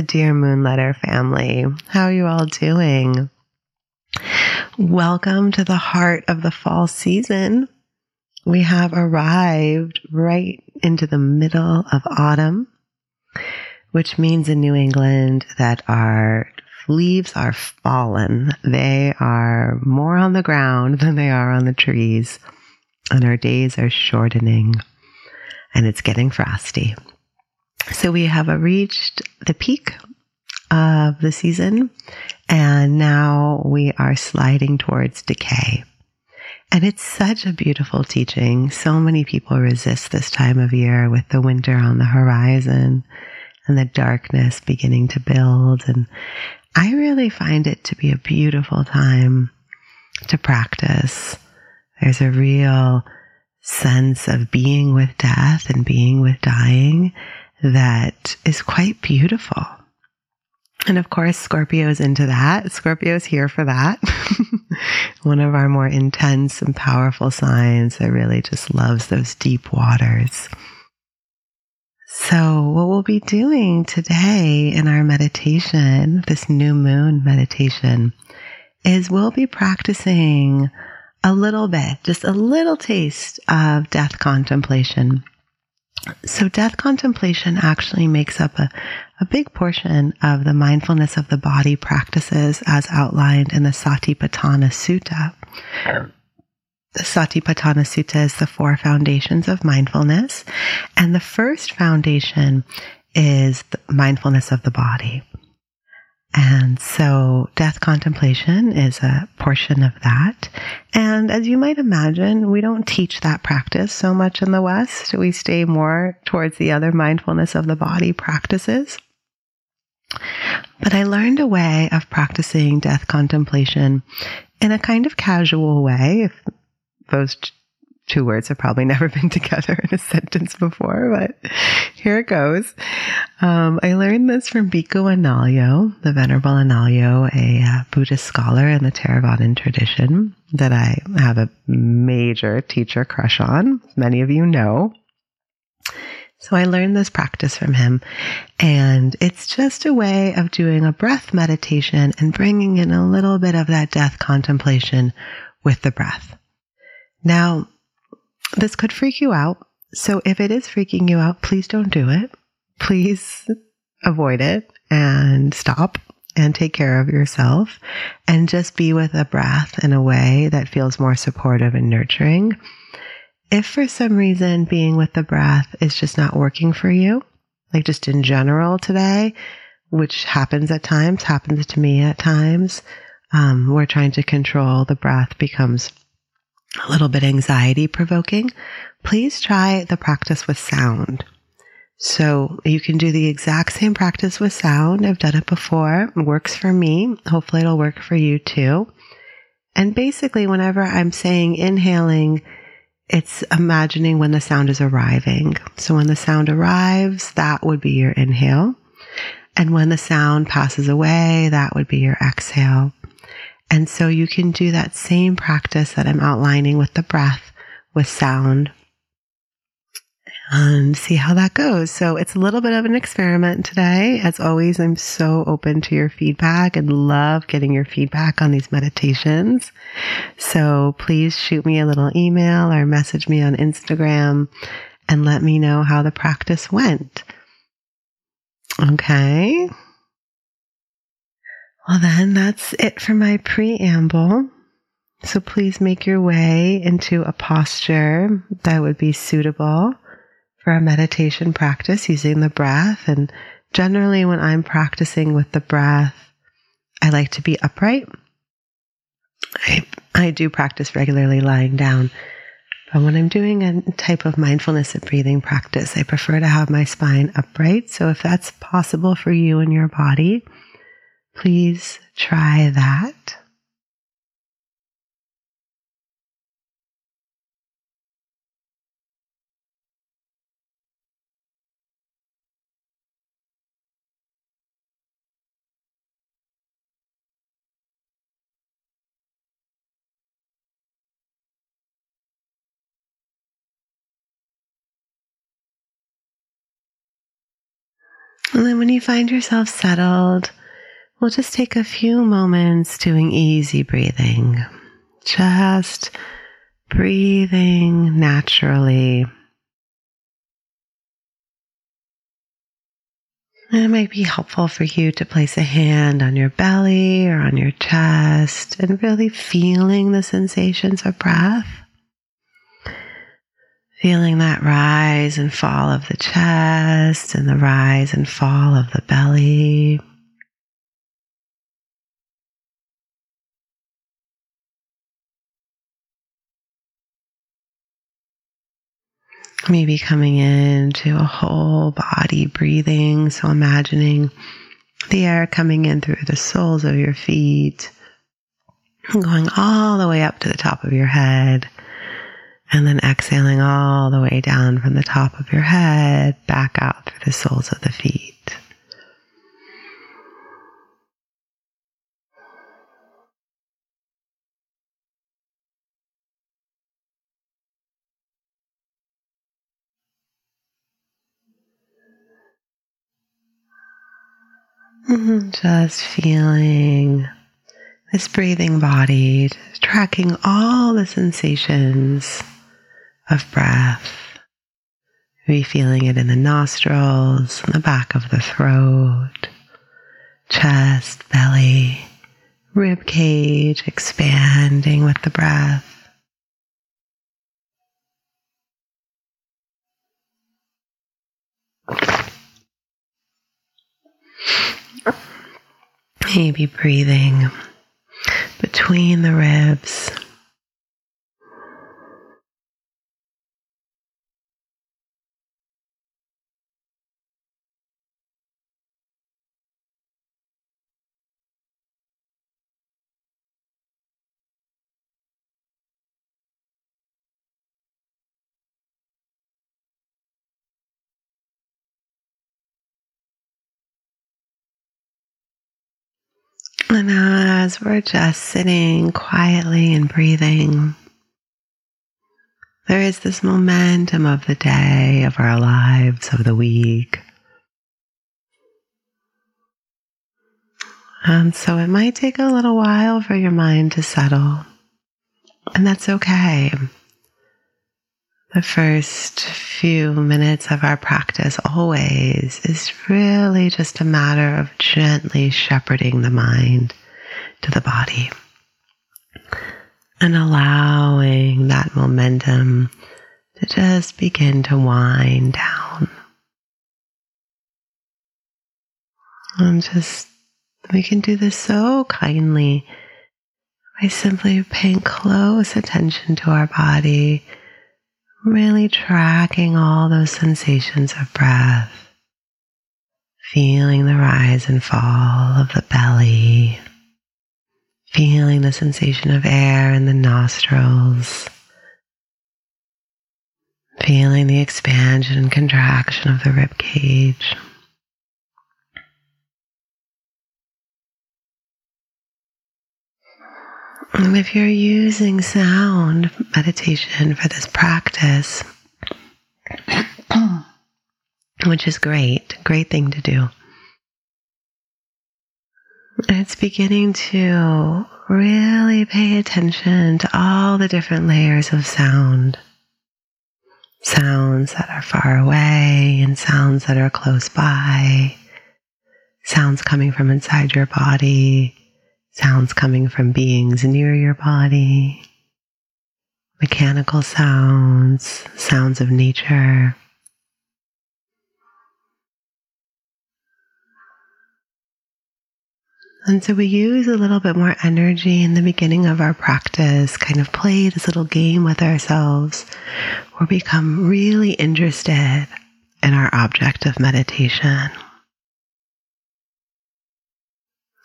the Dear Moonletter family? How are you all doing? Welcome to the heart of the fall season. We have arrived right into the middle of autumn, which means in New England that our leaves are fallen. They are more on the ground than they are on the trees, and our days are shortening, and it's getting frosty. So we have reached the peak of the season and now we are sliding towards decay. And it's such a beautiful teaching. So many people resist this time of year with the winter on the horizon and the darkness beginning to build. And I really find it to be a beautiful time to practice. There's a real sense of being with death and being with dying that is quite beautiful. And of course, Scorpio's into that. Scorpio's here for that. One of our more intense and powerful signs that really just loves those deep waters. So what we'll be doing today in our meditation, this new moon meditation, is we'll be practicing a little bit, just a little taste of death contemplation. So death contemplation actually makes up a, a big portion of the mindfulness of the body practices as outlined in the Satipatthana Sutta. The Satipatthana Sutta is the four foundations of mindfulness. And the first foundation is the mindfulness of the body. And so death contemplation is a portion of that. And as you might imagine, we don't teach that practice so much in the West. We stay more towards the other mindfulness of the body practices. But I learned a way of practicing death contemplation in a kind of casual way, if those two words have probably never been together in a sentence before, but here it goes. Um, I learned this from Bhikkhu Analayo, the Venerable Analayo, a uh, Buddhist scholar in the Theravadan tradition that I have a major teacher crush on. Many of you know. So I learned this practice from him, and it's just a way of doing a breath meditation and bringing in a little bit of that death contemplation with the breath. Now, this could freak you out. So if it is freaking you out, please don't do it. Please avoid it and stop and take care of yourself and just be with a breath in a way that feels more supportive and nurturing. If for some reason being with the breath is just not working for you, like just in general today, which happens at times, happens to me at times, um, we're trying to control the breath becomes a little bit anxiety provoking, please try the practice with sound. So you can do the exact same practice with sound. I've done it before. It works for me. Hopefully it'll work for you too. And basically, whenever I'm saying inhaling, it's imagining when the sound is arriving. So when the sound arrives, that would be your inhale. And when the sound passes away, that would be your exhale. And so you can do that same practice that I'm outlining with the breath with sound and see how that goes. So it's a little bit of an experiment today. As always, I'm so open to your feedback and love getting your feedback on these meditations. So please shoot me a little email or message me on Instagram and let me know how the practice went. Okay. Well, then that's it for my preamble. So please make your way into a posture that would be suitable for a meditation practice using the breath. And generally, when I'm practicing with the breath, I like to be upright. I, I do practice regularly lying down. But when I'm doing a type of mindfulness and breathing practice, I prefer to have my spine upright. So if that's possible for you and your body, Please try that. And then when you find yourself settled, we'll just take a few moments doing easy breathing. Just breathing naturally. And it might be helpful for you to place a hand on your belly or on your chest and really feeling the sensations of breath. Feeling that rise and fall of the chest and the rise and fall of the belly. Maybe coming into a whole body breathing. So imagining the air coming in through the soles of your feet, going all the way up to the top of your head and then exhaling all the way down from the top of your head back out through the soles of the feet. Mm-hmm. Just feeling this breathing body, tracking all the sensations of breath. Maybe feeling it in the nostrils, in the back of the throat, chest, belly, rib cage expanding with the breath. Maybe breathing between the ribs. And as we're just sitting quietly and breathing, there is this momentum of the day, of our lives, of the week. And so it might take a little while for your mind to settle, and that's okay the first few minutes of our practice always is really just a matter of gently shepherding the mind to the body and allowing that momentum to just begin to wind down. And just, we can do this so kindly by simply paying close attention to our body Really tracking all those sensations of breath, feeling the rise and fall of the belly, feeling the sensation of air in the nostrils, feeling the expansion and contraction of the rib cage. And if you're using sound meditation for this practice, which is great, great thing to do. It's beginning to really pay attention to all the different layers of sound. Sounds that are far away and sounds that are close by. Sounds coming from inside your body sounds coming from beings near your body, mechanical sounds, sounds of nature. And so we use a little bit more energy in the beginning of our practice, kind of play this little game with ourselves, or become really interested in our object of meditation.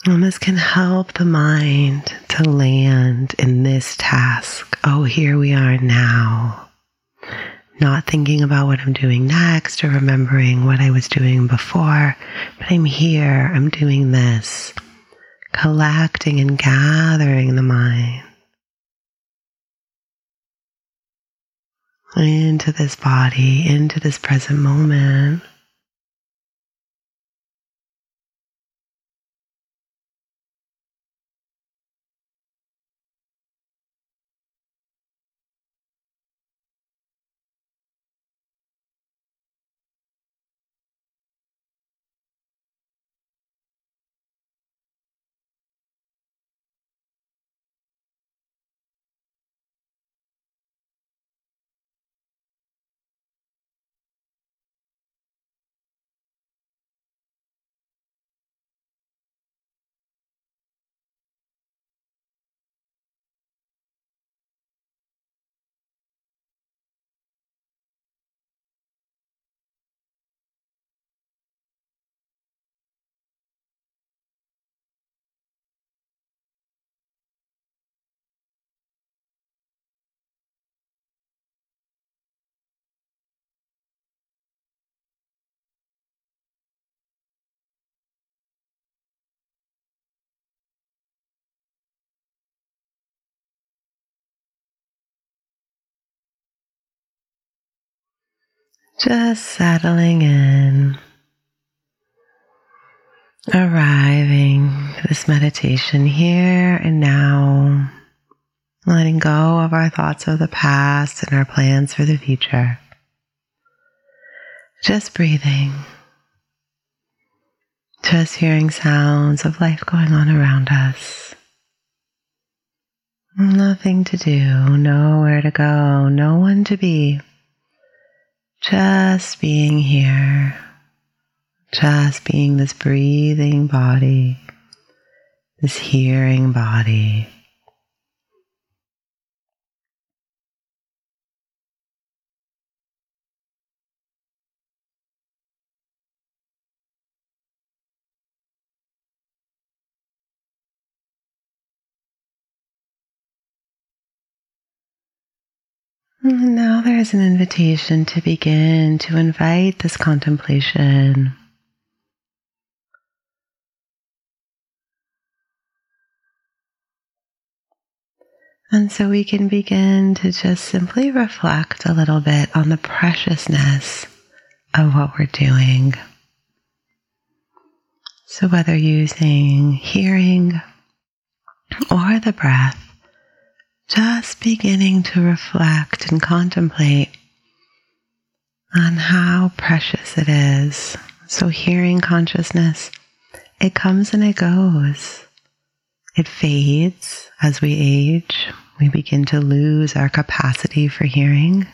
And this can help the mind to land in this task. Oh, here we are now. Not thinking about what I'm doing next or remembering what I was doing before, but I'm here, I'm doing this. Collecting and gathering the mind into this body, into this present moment. Just settling in, arriving this meditation here and now, letting go of our thoughts of the past and our plans for the future. Just breathing, just hearing sounds of life going on around us. Nothing to do, nowhere to go, no one to be. Just being here, just being this breathing body, this hearing body. And now there's an invitation to begin to invite this contemplation. And so we can begin to just simply reflect a little bit on the preciousness of what we're doing. So, whether using hearing or the breath, just beginning to reflect and contemplate on how precious it is. So, hearing consciousness, it comes and it goes. It fades as we age. We begin to lose our capacity for hearing.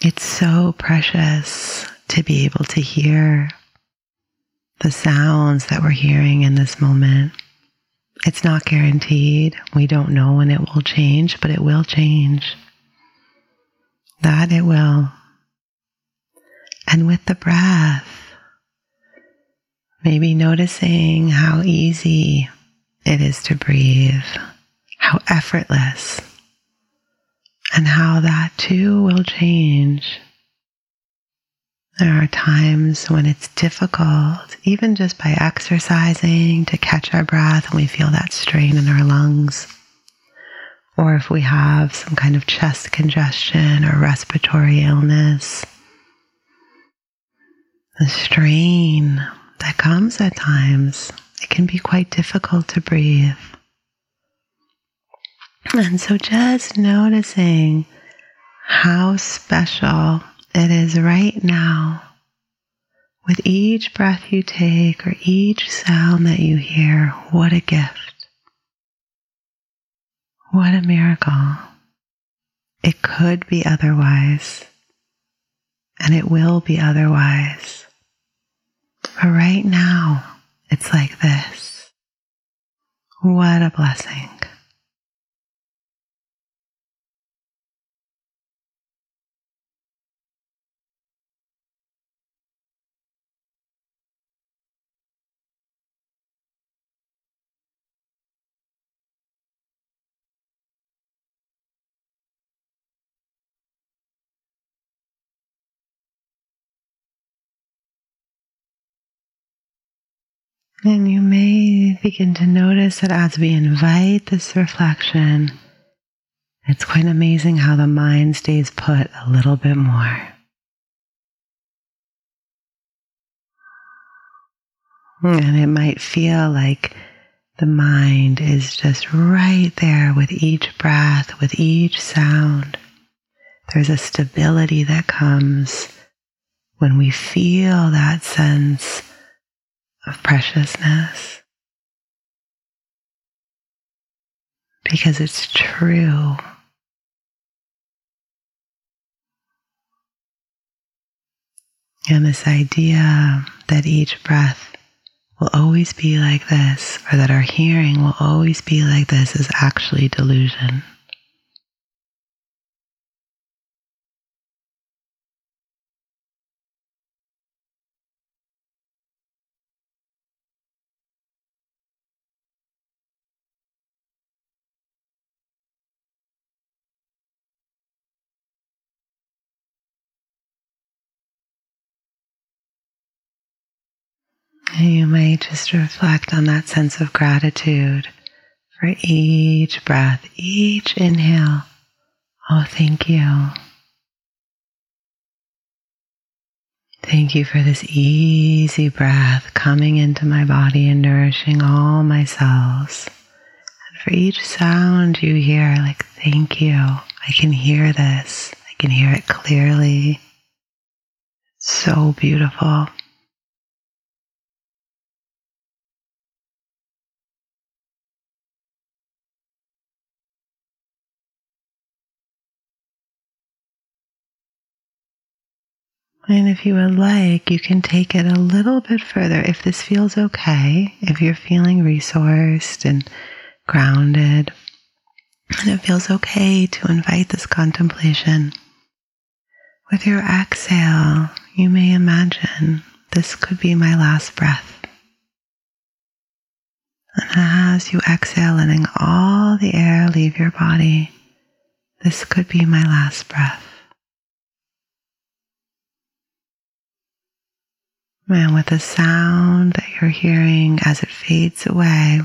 It's so precious to be able to hear the sounds that we're hearing in this moment. It's not guaranteed. We don't know when it will change, but it will change. That it will. And with the breath, maybe noticing how easy it is to breathe, how effortless, and how that too will change. There are times when it's difficult, even just by exercising, to catch our breath and we feel that strain in our lungs. Or if we have some kind of chest congestion or respiratory illness, the strain that comes at times, it can be quite difficult to breathe. And so just noticing how special it is right now. With each breath you take or each sound that you hear, what a gift. What a miracle. It could be otherwise, and it will be otherwise. But right now, it's like this. What a blessing. And you may begin to notice that as we invite this reflection, it's quite amazing how the mind stays put a little bit more. And it might feel like the mind is just right there with each breath, with each sound. There's a stability that comes when we feel that sense of preciousness because it's true. And this idea that each breath will always be like this, or that our hearing will always be like this, is actually delusion. Just reflect on that sense of gratitude for each breath, each inhale. Oh, thank you. Thank you for this easy breath coming into my body and nourishing all my cells. And for each sound you hear, like, thank you. I can hear this. I can hear it clearly. So beautiful. And if you would like, you can take it a little bit further if this feels okay, if you're feeling resourced and grounded, and it feels okay to invite this contemplation. With your exhale, you may imagine this could be my last breath. And as you exhale, letting all the air leave your body, this could be my last breath. And with the sound that you're hearing as it fades away,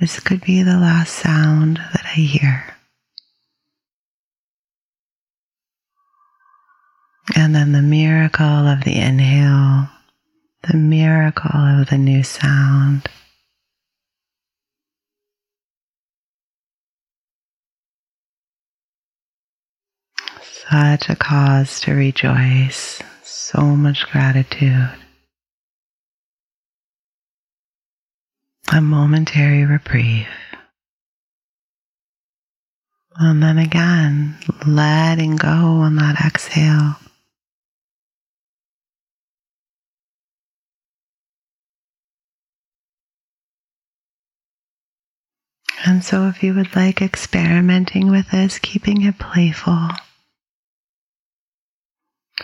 this could be the last sound that I hear. And then the miracle of the inhale, the miracle of the new sound. Such a cause to rejoice, so much gratitude. A momentary reprieve. And then again, letting go on that exhale. And so, if you would like experimenting with this, keeping it playful,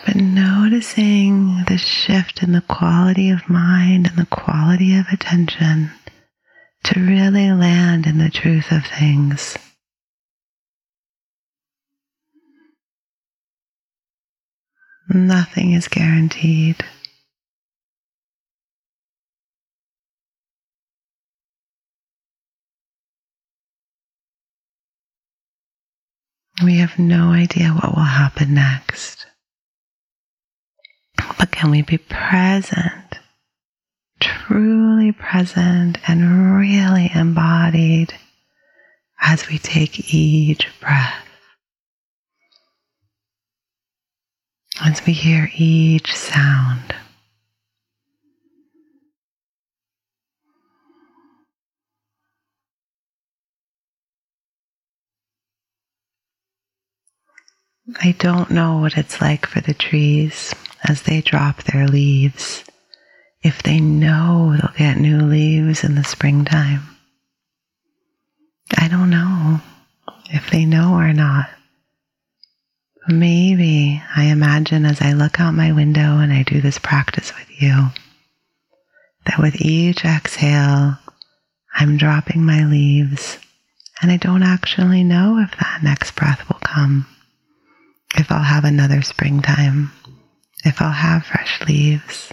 but noticing the shift in the quality of mind and the quality of attention to really land in the truth of things. Nothing is guaranteed. We have no idea what will happen next. But can we be present truly present and really embodied as we take each breath. As we hear each sound. I don't know what it's like for the trees as they drop their leaves if they know they'll get new leaves in the springtime. I don't know if they know or not. Maybe I imagine as I look out my window and I do this practice with you that with each exhale, I'm dropping my leaves and I don't actually know if that next breath will come, if I'll have another springtime, if I'll have fresh leaves.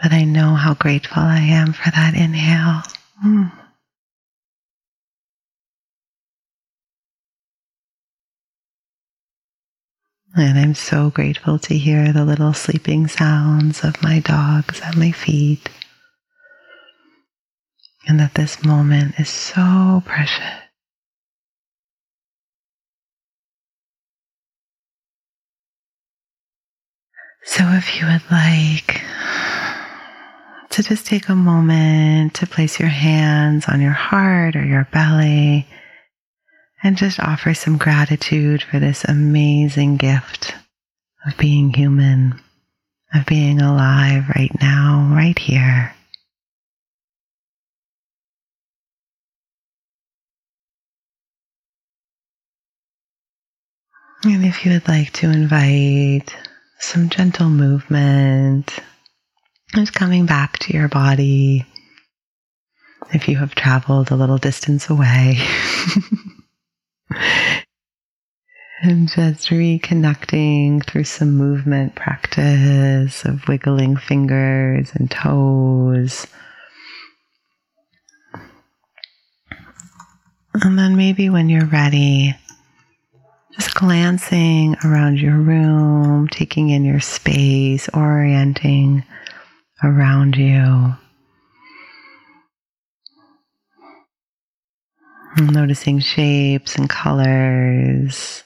But I know how grateful I am for that inhale. Mm. And I'm so grateful to hear the little sleeping sounds of my dogs at my feet. And that this moment is so precious. So, if you would like, to just take a moment to place your hands on your heart or your belly and just offer some gratitude for this amazing gift of being human, of being alive right now, right here. And if you would like to invite some gentle movement just coming back to your body. If you have traveled a little distance away, And just reconnecting through some movement practice of wiggling fingers and toes. And then maybe when you're ready, just glancing around your room, taking in your space, orienting around you. Noticing shapes and colors.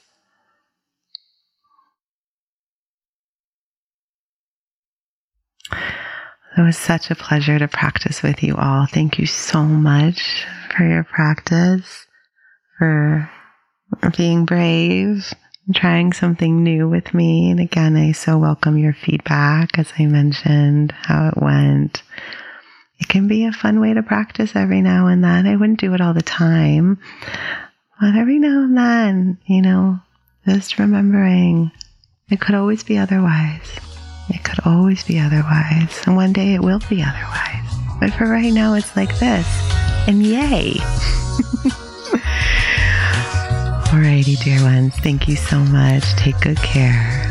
It was such a pleasure to practice with you all. Thank you so much for your practice, for being brave, trying something new with me. And again, I so welcome your feedback, as I mentioned, how it went. It can be a fun way to practice every now and then. I wouldn't do it all the time, but every now and then, you know, just remembering it could always be otherwise. It could always be otherwise. And one day it will be otherwise. But for right now, it's like this. And yay! Alrighty, dear ones. Thank you so much. Take good care.